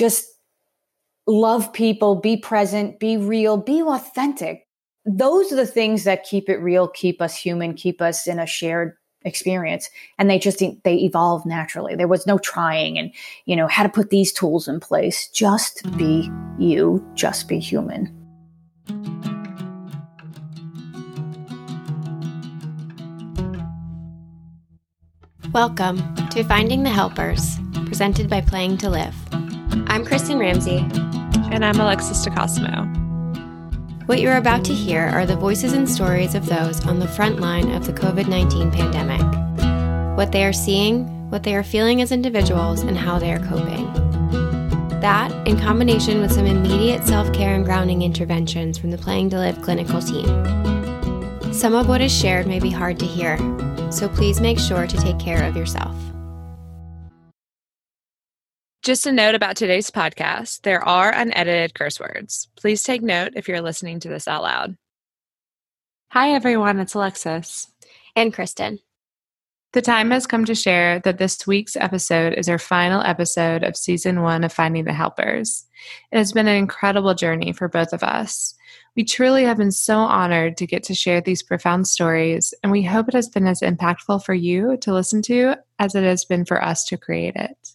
just love people, be present, be real, be authentic. Those are the things that keep it real, keep us human, keep us in a shared experience. And they just they evolve naturally. There was no trying and you know how to put these tools in place. Just be you just be human. Welcome to finding the helpers presented by playing to live i'm kristen ramsey and i'm alexis decosimo what you're about to hear are the voices and stories of those on the front line of the COVID 19 pandemic. What they are seeing, what they are feeling as individuals, and how they are coping. That, in combination with some immediate self care and grounding interventions from the Playing to Live clinical team. Some of what is shared may be hard to hear, so please make sure to take care of yourself. Just a note about today's podcast there are unedited curse words. Please take note if you're listening to this out loud. Hi, everyone. It's Alexis. And Kristen. The time has come to share that this week's episode is our final episode of season one of Finding the Helpers. It has been an incredible journey for both of us. We truly have been so honored to get to share these profound stories, and we hope it has been as impactful for you to listen to as it has been for us to create it.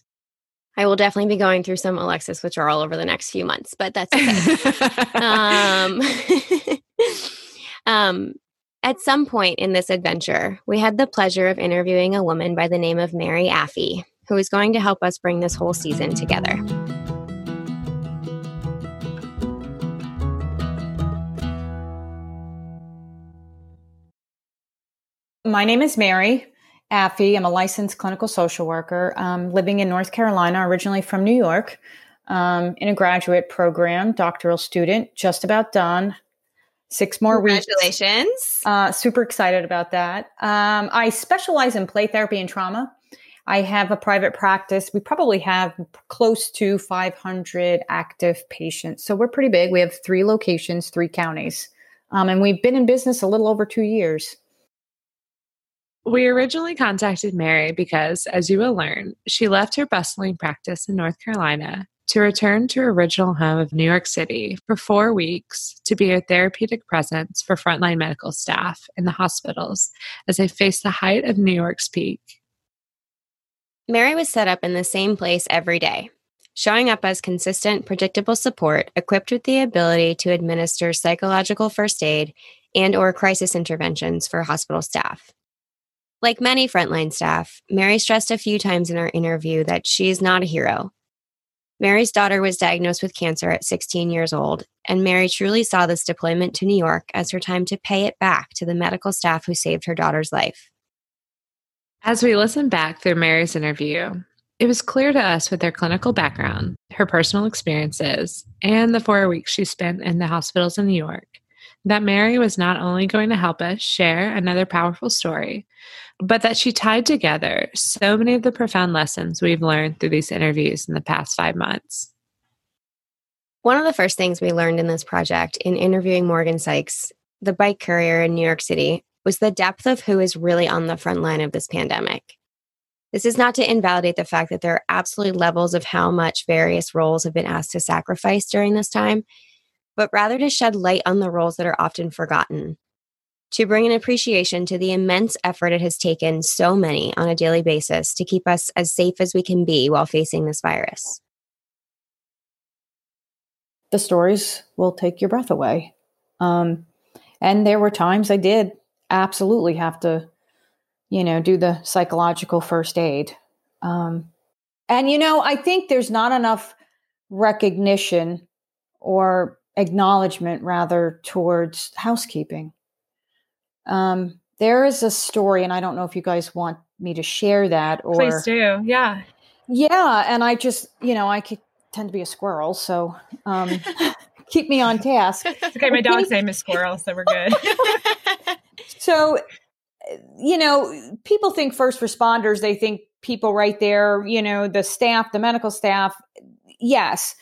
I will definitely be going through some Alexis withdrawal over the next few months, but that's okay. um, um, at some point in this adventure, we had the pleasure of interviewing a woman by the name of Mary Affey, who is going to help us bring this whole season together. My name is Mary. Affey. I'm a licensed clinical social worker um, living in North Carolina, originally from New York, um, in a graduate program, doctoral student, just about done. Six more Congratulations. weeks. Congratulations. Uh, super excited about that. Um, I specialize in play therapy and trauma. I have a private practice. We probably have close to 500 active patients. So we're pretty big. We have three locations, three counties. Um, and we've been in business a little over two years. We originally contacted Mary because, as you will learn, she left her bustling practice in North Carolina to return to her original home of New York City for four weeks to be a therapeutic presence for frontline medical staff in the hospitals as they face the height of New York's peak. Mary was set up in the same place every day, showing up as consistent, predictable support equipped with the ability to administer psychological first aid and or crisis interventions for hospital staff. Like many frontline staff, Mary stressed a few times in our interview that she is not a hero. Mary's daughter was diagnosed with cancer at 16 years old, and Mary truly saw this deployment to New York as her time to pay it back to the medical staff who saved her daughter's life. As we listened back through Mary's interview, it was clear to us with her clinical background, her personal experiences, and the four weeks she spent in the hospitals in New York that Mary was not only going to help us share another powerful story, but that she tied together so many of the profound lessons we've learned through these interviews in the past five months. One of the first things we learned in this project in interviewing Morgan Sykes, the bike courier in New York City, was the depth of who is really on the front line of this pandemic. This is not to invalidate the fact that there are absolutely levels of how much various roles have been asked to sacrifice during this time but rather to shed light on the roles that are often forgotten. To bring an appreciation to the immense effort it has taken so many on a daily basis to keep us as safe as we can be while facing this virus. The stories will take your breath away. Um, and there were times I did absolutely have to, you know, do the psychological first aid. Um, and, you know, I think there's not enough recognition or acknowledgement rather towards housekeeping. Um, there is a story, and I don't know if you guys want me to share that or please do. Yeah, yeah. And I just, you know, I could tend to be a squirrel, so um, keep me on task. okay, my dog's name is Squirrel, so we're good. so, you know, people think first responders. They think people right there. You know, the staff, the medical staff. Yes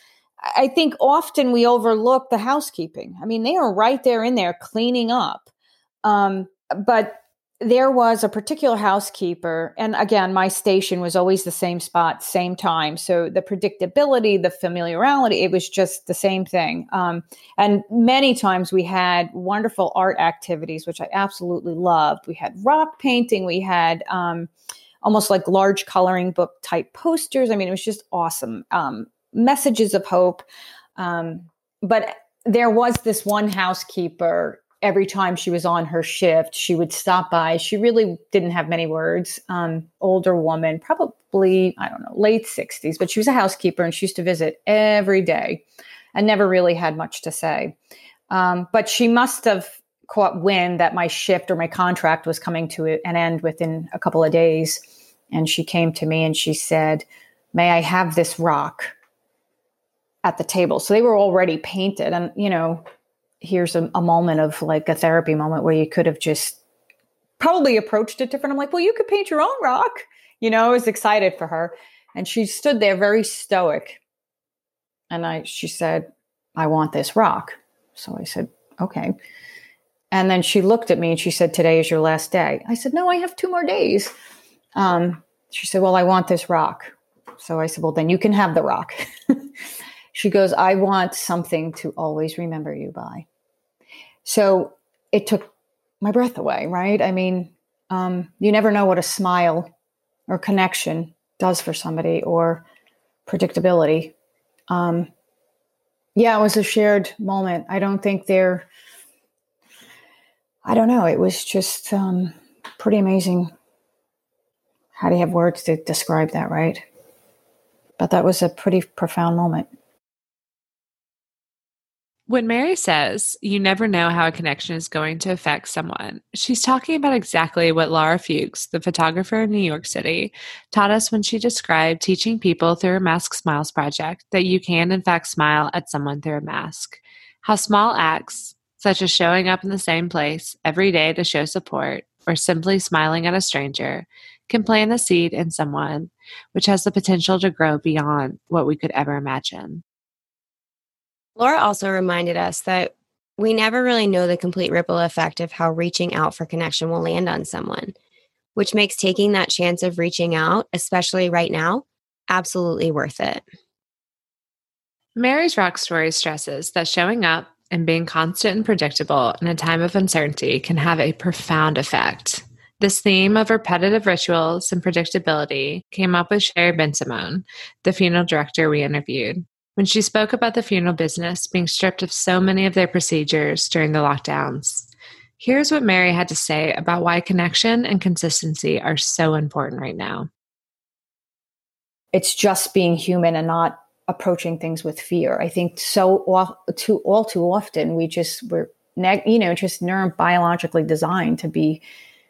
I think often we overlook the housekeeping. I mean, they are right there in there cleaning up. Um, but there was a particular housekeeper, and again, my station was always the same spot, same time. So the predictability, the familiarity, it was just the same thing. Um, and many times we had wonderful art activities, which I absolutely loved. We had rock painting, we had um, almost like large coloring book type posters. I mean, it was just awesome. Um, messages of hope. Um, but there was this one housekeeper every time she was on her shift, she would stop by. She really didn't have many words. Um, older woman, probably, I don't know, late 60s, but she was a housekeeper and she used to visit every day and never really had much to say. Um, but she must have caught wind that my shift or my contract was coming to an end within a couple of days. And she came to me and she said, May I have this rock at the table? So they were already painted. And, you know, here's a, a moment of like a therapy moment where you could have just probably approached it different. I'm like, well, you could paint your own rock. You know, I was excited for her. And she stood there very stoic. And I she said, I want this rock. So I said, okay. And then she looked at me and she said, Today is your last day. I said, No, I have two more days. Um, she said, Well, I want this rock. So I said, Well, then you can have the rock. she goes, I want something to always remember you by. So it took my breath away, right? I mean, um, you never know what a smile or connection does for somebody or predictability. Um, yeah, it was a shared moment. I don't think they're, I don't know, it was just um, pretty amazing. How do you have words to describe that, right? But that was a pretty profound moment. When Mary says, you never know how a connection is going to affect someone, she's talking about exactly what Laura Fuchs, the photographer in New York City, taught us when she described teaching people through a Mask Smiles project that you can, in fact, smile at someone through a mask. How small acts, such as showing up in the same place every day to show support, or simply smiling at a stranger, can plant a seed in someone which has the potential to grow beyond what we could ever imagine. Laura also reminded us that we never really know the complete ripple effect of how reaching out for connection will land on someone, which makes taking that chance of reaching out, especially right now, absolutely worth it. Mary's rock story stresses that showing up and being constant and predictable in a time of uncertainty can have a profound effect. This theme of repetitive rituals and predictability came up with Sherry Bensimon, the funeral director we interviewed when she spoke about the funeral business being stripped of so many of their procedures during the lockdowns. Here's what Mary had to say about why connection and consistency are so important right now. It's just being human and not approaching things with fear. I think so too all too often we just we're you know just neurobiologically designed to be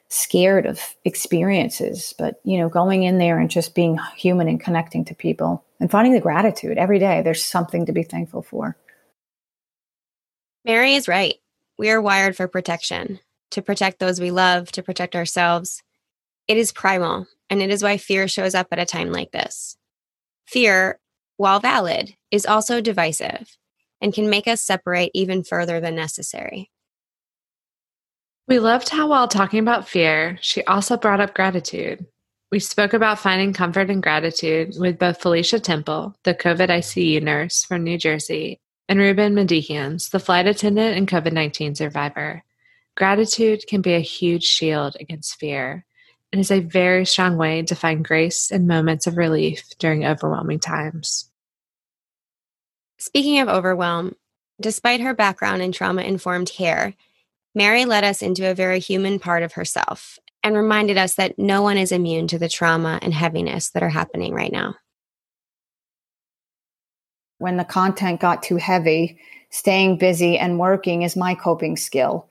scared of experiences, but you know going in there and just being human and connecting to people and finding the gratitude every day. There's something to be thankful for. Mary is right. We are wired for protection, to protect those we love, to protect ourselves. It is primal, and it is why fear shows up at a time like this. Fear, while valid, is also divisive and can make us separate even further than necessary. We loved how, while talking about fear, she also brought up gratitude. We spoke about finding comfort and gratitude with both Felicia Temple, the COVID ICU nurse from New Jersey, and Ruben Medihians, the flight attendant and COVID 19 survivor. Gratitude can be a huge shield against fear and is a very strong way to find grace and moments of relief during overwhelming times. Speaking of overwhelm, despite her background in trauma informed care, Mary led us into a very human part of herself and reminded us that no one is immune to the trauma and heaviness that are happening right now. When the content got too heavy, staying busy and working is my coping skill.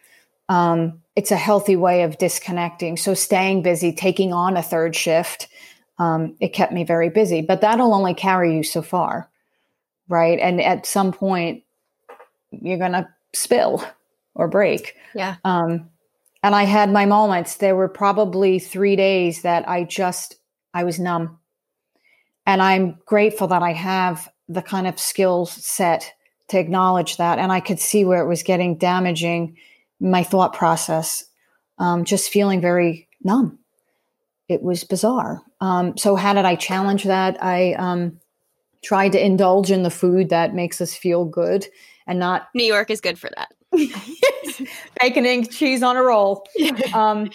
Um, it's a healthy way of disconnecting. So, staying busy, taking on a third shift, um, it kept me very busy. But that'll only carry you so far, right? And at some point, you're going to spill or break. Yeah. Um, and I had my moments. There were probably three days that I just, I was numb. And I'm grateful that I have the kind of skills set to acknowledge that. And I could see where it was getting damaging my thought process. um, just feeling very numb. It was bizarre. Um, so, how did I challenge that? I um, tried to indulge in the food that makes us feel good and not. New York is good for that. bacon and cheese on a roll. Um,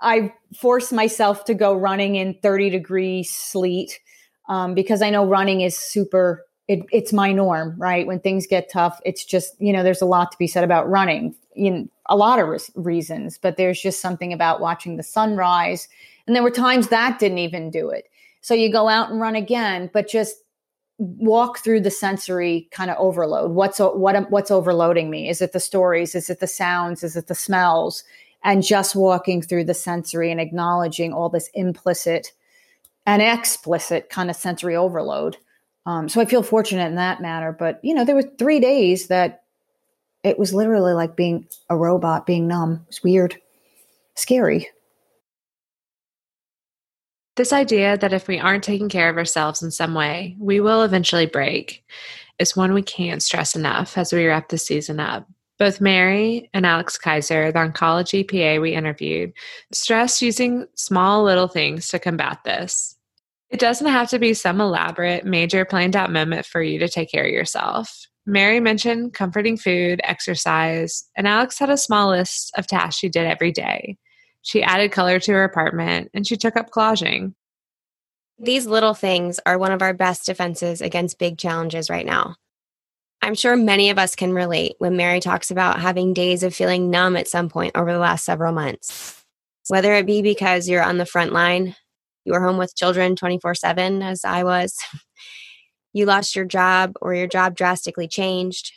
I force myself to go running in 30 degree sleet um, because I know running is super. It, it's my norm, right? When things get tough, it's just you know there's a lot to be said about running. Know, a lot of re- reasons, but there's just something about watching the sunrise. And there were times that didn't even do it. So you go out and run again, but just walk through the sensory kind of overload. What's what what's overloading me? Is it the stories? Is it the sounds? Is it the smells? And just walking through the sensory and acknowledging all this implicit and explicit kind of sensory overload. Um, so I feel fortunate in that matter. But you know, there were three days that it was literally like being a robot, being numb. It's weird, scary. This idea that if we aren't taking care of ourselves in some way, we will eventually break is one we can't stress enough as we wrap the season up. Both Mary and Alex Kaiser, the oncology PA we interviewed, stressed using small little things to combat this. It doesn't have to be some elaborate, major planned out moment for you to take care of yourself. Mary mentioned comforting food, exercise, and Alex had a small list of tasks she did every day. She added color to her apartment and she took up collaging. These little things are one of our best defenses against big challenges right now. I'm sure many of us can relate when Mary talks about having days of feeling numb at some point over the last several months. Whether it be because you're on the front line, you were home with children 24 7, as I was, you lost your job or your job drastically changed,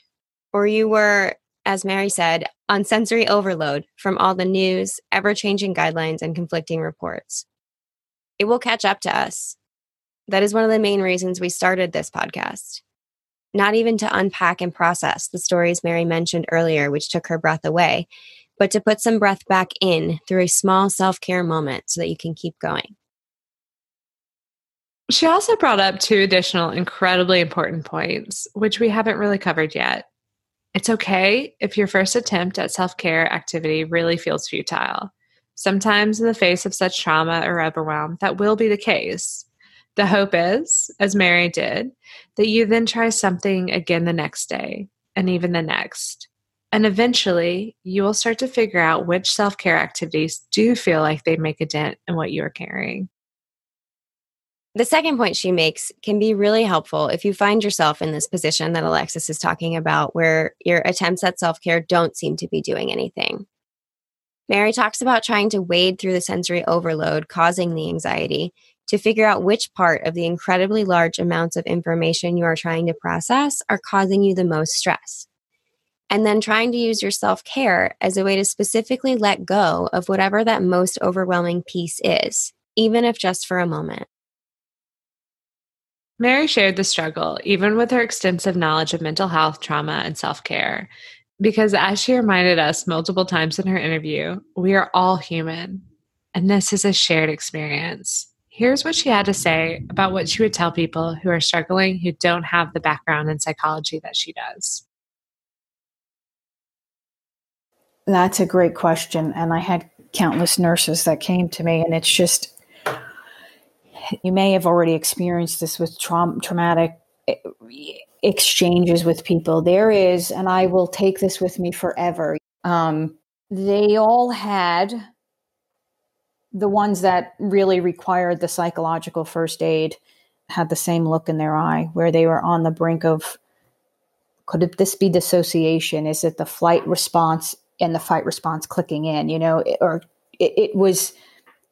or you were, as Mary said, on sensory overload from all the news, ever changing guidelines, and conflicting reports. It will catch up to us. That is one of the main reasons we started this podcast. Not even to unpack and process the stories Mary mentioned earlier, which took her breath away, but to put some breath back in through a small self care moment so that you can keep going. She also brought up two additional incredibly important points, which we haven't really covered yet. It's okay if your first attempt at self care activity really feels futile. Sometimes, in the face of such trauma or overwhelm, that will be the case. The hope is, as Mary did, that you then try something again the next day and even the next. And eventually, you will start to figure out which self care activities do feel like they make a dent in what you are carrying. The second point she makes can be really helpful if you find yourself in this position that Alexis is talking about, where your attempts at self care don't seem to be doing anything. Mary talks about trying to wade through the sensory overload causing the anxiety to figure out which part of the incredibly large amounts of information you are trying to process are causing you the most stress. And then trying to use your self care as a way to specifically let go of whatever that most overwhelming piece is, even if just for a moment. Mary shared the struggle, even with her extensive knowledge of mental health, trauma, and self care. Because as she reminded us multiple times in her interview, we are all human, and this is a shared experience. Here's what she had to say about what she would tell people who are struggling who don't have the background in psychology that she does. That's a great question. And I had countless nurses that came to me, and it's just you may have already experienced this with tra- traumatic eh, exchanges with people. There is, and I will take this with me forever. Um, they all had the ones that really required the psychological first aid had the same look in their eye where they were on the brink of could this be dissociation is it the flight response and the fight response clicking in you know or it, it was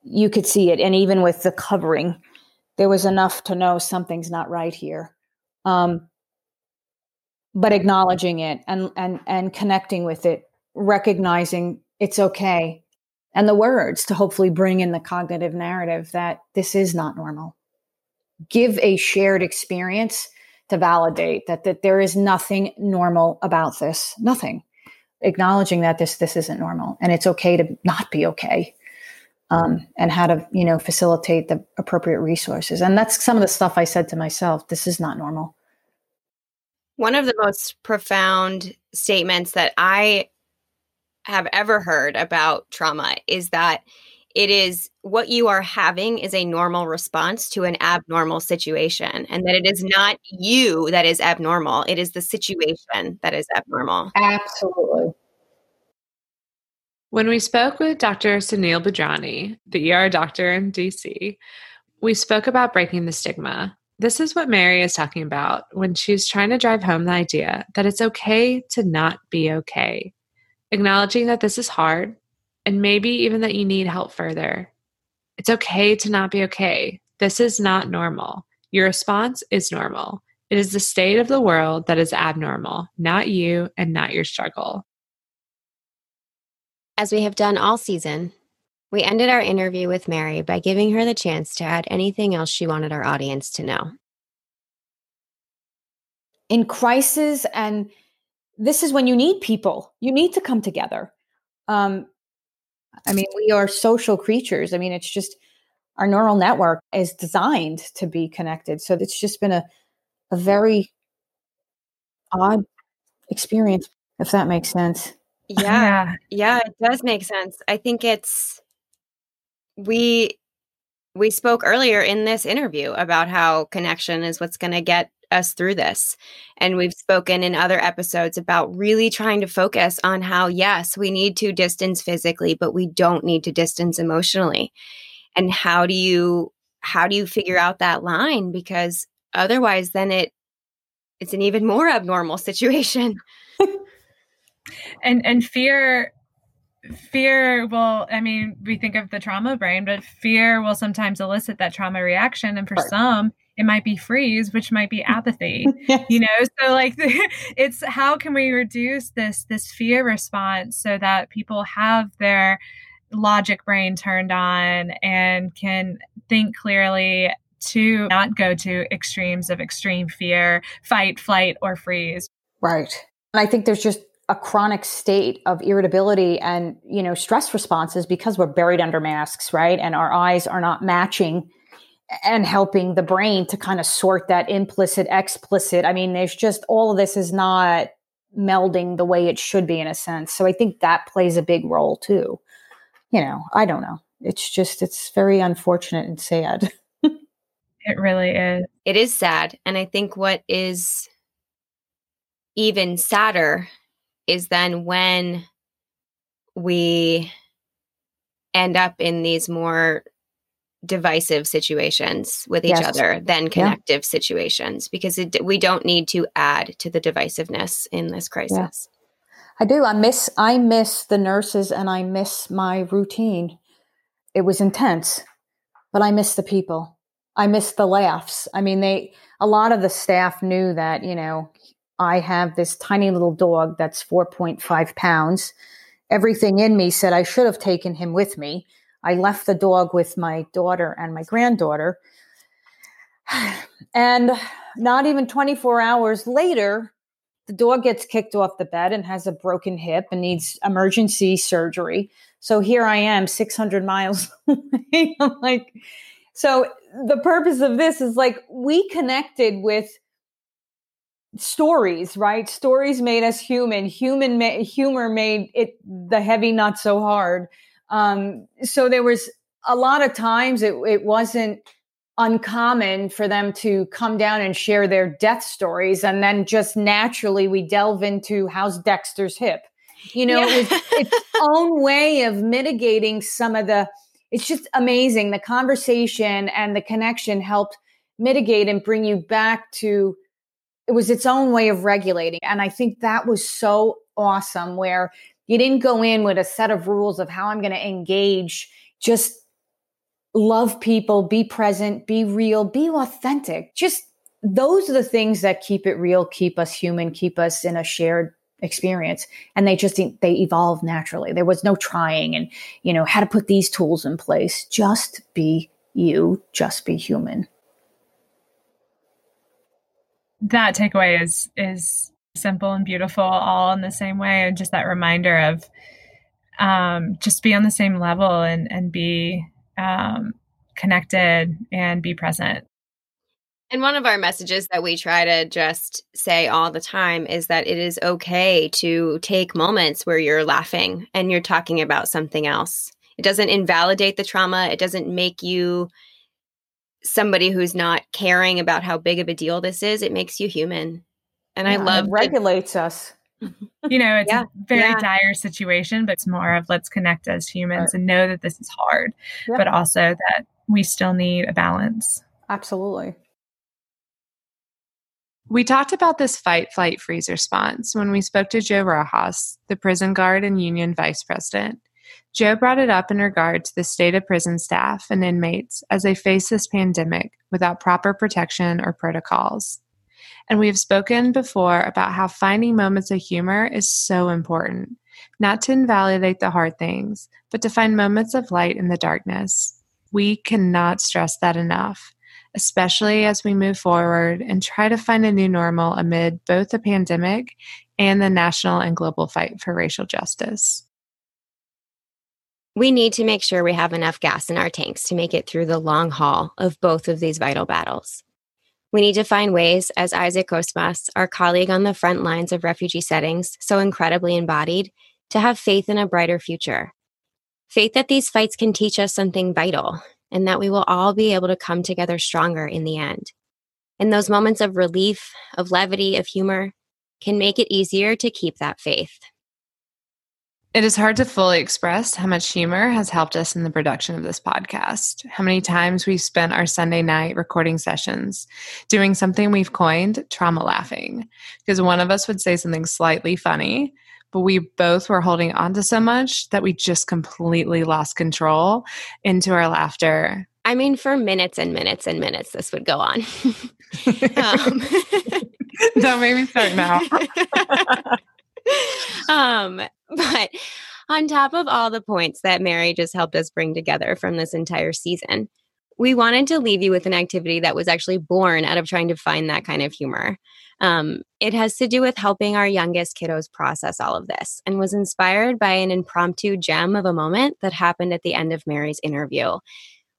you could see it. And even with the covering, there was enough to know something's not right here. Um, but acknowledging it and and and connecting with it, recognizing it's okay, and the words to hopefully bring in the cognitive narrative that this is not normal. Give a shared experience to validate that that there is nothing normal about this. Nothing. Acknowledging that this this isn't normal, and it's okay to not be okay um, and how to you know facilitate the appropriate resources. And that's some of the stuff i said to myself this is not normal. One of the most profound statements that i have ever heard about trauma is that it is what you are having is a normal response to an abnormal situation and that it is not you that is abnormal. It is the situation that is abnormal. Absolutely when we spoke with dr sunil bajrani the er doctor in dc we spoke about breaking the stigma this is what mary is talking about when she's trying to drive home the idea that it's okay to not be okay acknowledging that this is hard and maybe even that you need help further. It's okay to not be okay. This is not normal. Your response is normal. It is the state of the world that is abnormal, not you and not your struggle. As we have done all season, we ended our interview with Mary by giving her the chance to add anything else she wanted our audience to know. In crisis, and this is when you need people, you need to come together. Um, I mean, we are social creatures. I mean, it's just our neural network is designed to be connected. So it's just been a, a very odd experience, if that makes sense. Yeah. Yeah, it does make sense. I think it's we we spoke earlier in this interview about how connection is what's going to get us through this. And we've spoken in other episodes about really trying to focus on how, yes, we need to distance physically, but we don't need to distance emotionally. And how do you how do you figure out that line? Because otherwise then it it's an even more abnormal situation. And and fear fear will i mean we think of the trauma brain but fear will sometimes elicit that trauma reaction and for right. some it might be freeze which might be apathy yes. you know so like it's how can we reduce this this fear response so that people have their logic brain turned on and can think clearly to not go to extremes of extreme fear fight flight or freeze right and i think there's just a chronic state of irritability and you know stress responses because we're buried under masks right? And our eyes are not matching and helping the brain to kind of sort that implicit explicit. I mean there's just all of this is not melding the way it should be in a sense. So i think that plays a big role too. You know i don't know. It's just it's very unfortunate and sad. It really is. It is sad. And i think what is even sadder is then when we end up in these more divisive situations with each yes. other than connective yeah. situations because it, we don't need to add to the divisiveness in this crisis. Yeah. I do. I miss I miss the nurses and I miss my routine. It was intense, but I miss the people. I miss the laughs. I mean, they a lot of the staff knew that, you know, I have this tiny little dog that's 4.5 pounds. Everything in me said I should have taken him with me. I left the dog with my daughter and my granddaughter. And not even 24 hours later, the dog gets kicked off the bed and has a broken hip and needs emergency surgery. So here I am, 600 miles away. I'm like, so the purpose of this is like we connected with stories, right? Stories made us human. Human ma- humor made it the heavy not so hard. Um, so there was a lot of times it, it wasn't uncommon for them to come down and share their death stories, and then just naturally we delve into how's Dexter's hip. You know, yeah. it was its own way of mitigating some of the. It's just amazing. The conversation and the connection helped mitigate and bring you back to it was its own way of regulating. And I think that was so awesome where you didn't go in with a set of rules of how I'm going to engage, just love people, be present, be real, be authentic. Just those are the things that keep it real, keep us human, keep us in a shared experience and they just they evolve naturally there was no trying and you know how to put these tools in place just be you just be human that takeaway is is simple and beautiful all in the same way. And just that reminder of um, just be on the same level and and be um, connected and be present. And one of our messages that we try to just say all the time is that it is okay to take moments where you're laughing and you're talking about something else. It doesn't invalidate the trauma, it doesn't make you somebody who's not caring about how big of a deal this is. It makes you human. And yeah, I love it regulates the- us. you know, it's yeah, a very yeah. dire situation, but it's more of let's connect as humans right. and know that this is hard, yeah. but also that we still need a balance. Absolutely. We talked about this fight, flight, freeze response when we spoke to Joe Rojas, the prison guard and union vice president. Joe brought it up in regard to the state of prison staff and inmates as they face this pandemic without proper protection or protocols. And we have spoken before about how finding moments of humor is so important, not to invalidate the hard things, but to find moments of light in the darkness. We cannot stress that enough especially as we move forward and try to find a new normal amid both the pandemic and the national and global fight for racial justice. We need to make sure we have enough gas in our tanks to make it through the long haul of both of these vital battles. We need to find ways, as Isaac Cosmas, our colleague on the front lines of refugee settings, so incredibly embodied, to have faith in a brighter future. Faith that these fights can teach us something vital and that we will all be able to come together stronger in the end. And those moments of relief, of levity, of humor can make it easier to keep that faith. It is hard to fully express how much humor has helped us in the production of this podcast. How many times we've spent our Sunday night recording sessions doing something we've coined trauma laughing. Because one of us would say something slightly funny, but we both were holding on to so much that we just completely lost control into our laughter. I mean, for minutes and minutes and minutes, this would go on. um. Don't make me start now. um, but on top of all the points that Mary just helped us bring together from this entire season, we wanted to leave you with an activity that was actually born out of trying to find that kind of humor. Um, it has to do with helping our youngest kiddos process all of this and was inspired by an impromptu gem of a moment that happened at the end of Mary's interview.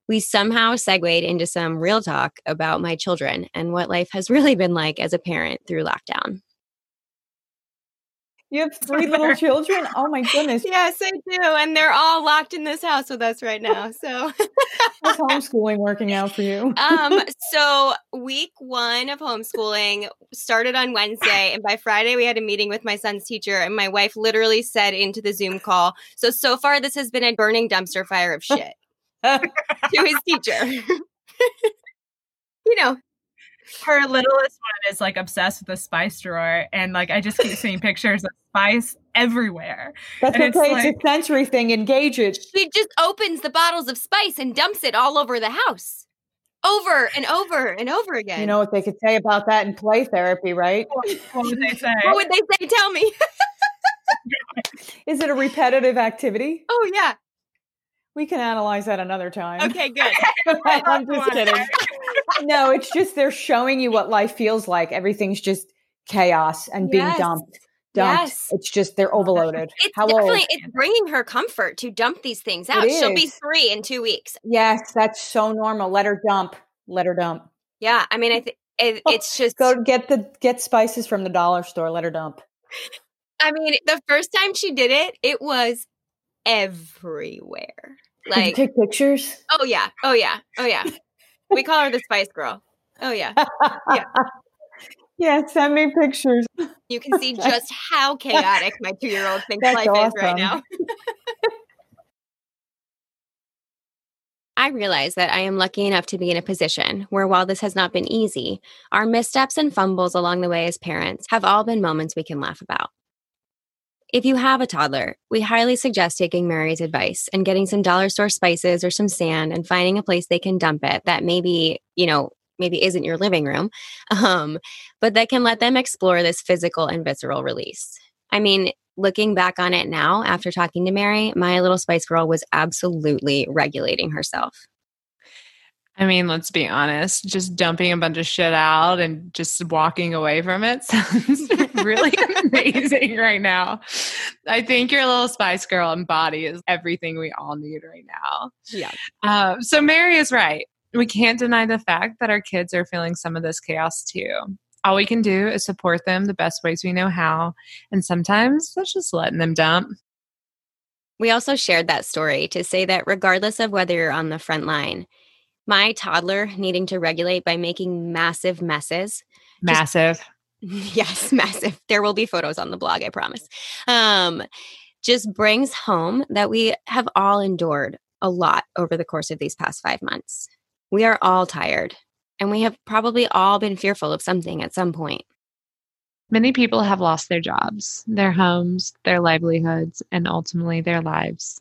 We somehow segued into some real talk about my children and what life has really been like as a parent through lockdown. You have three little children? Oh my goodness. Yes, I do. And they're all locked in this house with us right now. So how's homeschooling working out for you? um, so week one of homeschooling started on Wednesday, and by Friday we had a meeting with my son's teacher, and my wife literally said into the Zoom call, So so far this has been a burning dumpster fire of shit to his teacher. you know, her littlest one is like obsessed with the spice drawer and like i just keep seeing pictures of spice everywhere. That's and okay it's, like, a sensory thing engage it she just opens the bottles of spice and dumps it all over the house. Over and over and over again. You know what they could say about that in play therapy right? What would they say? What would they say? Tell me. Is it a repetitive activity? Oh yeah. We can analyze that another time. Okay, good. I'm just kidding. No, it's just they're showing you what life feels like. Everything's just chaos and being yes. dumped. Dumped. Yes. It's just they're overloaded. It's How definitely old? it's bringing her comfort to dump these things out. She'll be three in two weeks. Yes, that's so normal. Let her dump. Let her dump. Yeah, I mean, I think it, oh, it's just go get the get spices from the dollar store. Let her dump. I mean, the first time she did it, it was everywhere. Like take pictures? Oh yeah. Oh yeah. Oh yeah. We call her the Spice Girl. Oh yeah. Yeah. yeah, send me pictures. You can see just how chaotic my two year old thinks That's life awesome. is right now. I realize that I am lucky enough to be in a position where, while this has not been easy, our missteps and fumbles along the way as parents have all been moments we can laugh about. If you have a toddler, we highly suggest taking Mary's advice and getting some dollar store spices or some sand and finding a place they can dump it that maybe, you know, maybe isn't your living room, um, but that can let them explore this physical and visceral release. I mean, looking back on it now after talking to Mary, my little spice girl was absolutely regulating herself. I mean, let's be honest, just dumping a bunch of shit out and just walking away from it sounds really amazing right now. I think your little Spice Girl and body is everything we all need right now. Yeah. Uh, so Mary is right. we can't deny the fact that our kids are feeling some of this chaos too. All we can do is support them the best ways we know how, and sometimes that's just letting them dump. We also shared that story to say that regardless of whether you're on the front line, my toddler needing to regulate by making massive messes. Massive. Just, yes, massive. There will be photos on the blog, I promise. Um, just brings home that we have all endured a lot over the course of these past five months. We are all tired, and we have probably all been fearful of something at some point. Many people have lost their jobs, their homes, their livelihoods, and ultimately their lives.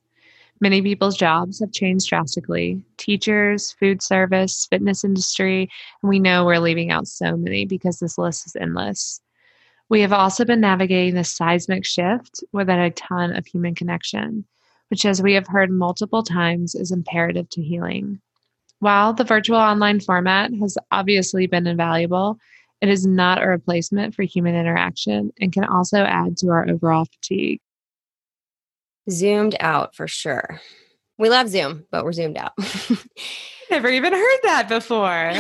Many people's jobs have changed drastically teachers, food service, fitness industry, and we know we're leaving out so many because this list is endless. We have also been navigating this seismic shift without a ton of human connection, which, as we have heard multiple times, is imperative to healing. While the virtual online format has obviously been invaluable, it is not a replacement for human interaction and can also add to our overall fatigue. Zoomed out for sure. We love Zoom, but we're zoomed out. never even heard that before.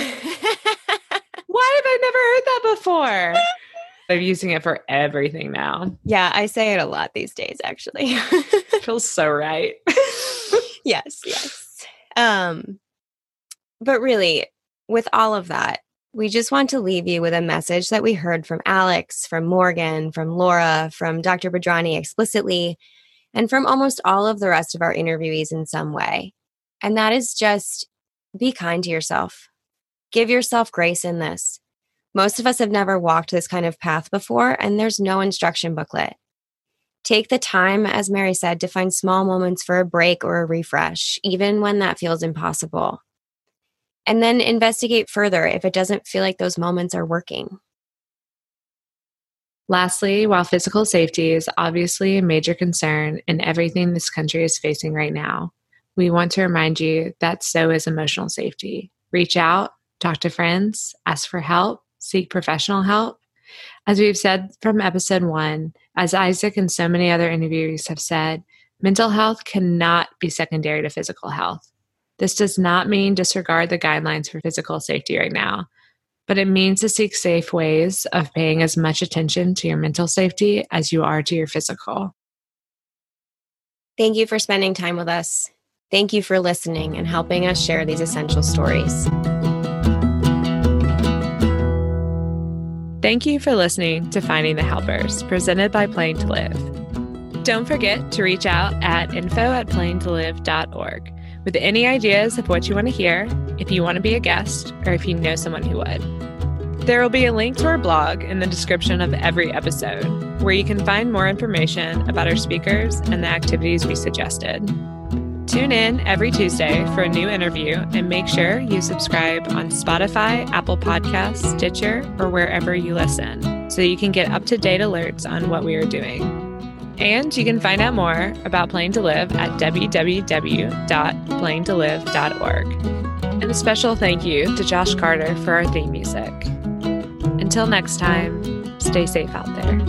Why have I never heard that before? I'm using it for everything now. Yeah, I say it a lot these days, actually. feels so right. yes, yes. Um, but really, with all of that, we just want to leave you with a message that we heard from Alex, from Morgan, from Laura, from Dr. Badrani explicitly, and from almost all of the rest of our interviewees in some way. And that is just be kind to yourself. Give yourself grace in this. Most of us have never walked this kind of path before, and there's no instruction booklet. Take the time, as Mary said, to find small moments for a break or a refresh, even when that feels impossible and then investigate further if it doesn't feel like those moments are working. Lastly, while physical safety is obviously a major concern in everything this country is facing right now, we want to remind you that so is emotional safety. Reach out, talk to friends, ask for help, seek professional help. As we've said from episode one, as Isaac and so many other interviewees have said, mental health cannot be secondary to physical health. This does not mean disregard the guidelines for physical safety right now, but it means to seek safe ways of paying as much attention to your mental safety as you are to your physical. Thank you for spending time with us. Thank you for listening and helping us share these essential stories. Thank you for listening to Finding the Helpers, presented by Playing to Live. Don't forget to reach out at info at playingtolive.org with any ideas of what you want to hear, if you want to be a guest, or if you know someone who would. There will be a link to our blog in the description of every episode, where you can find more information about our speakers and the activities we suggested. Tune in every Tuesday for a new interview and make sure you subscribe on Spotify, Apple Podcasts, Stitcher, or wherever you listen so you can get up to date alerts on what we are doing. And you can find out more about Playing to Live at www.playingtolive.org. And a special thank you to Josh Carter for our theme music. Until next time, stay safe out there.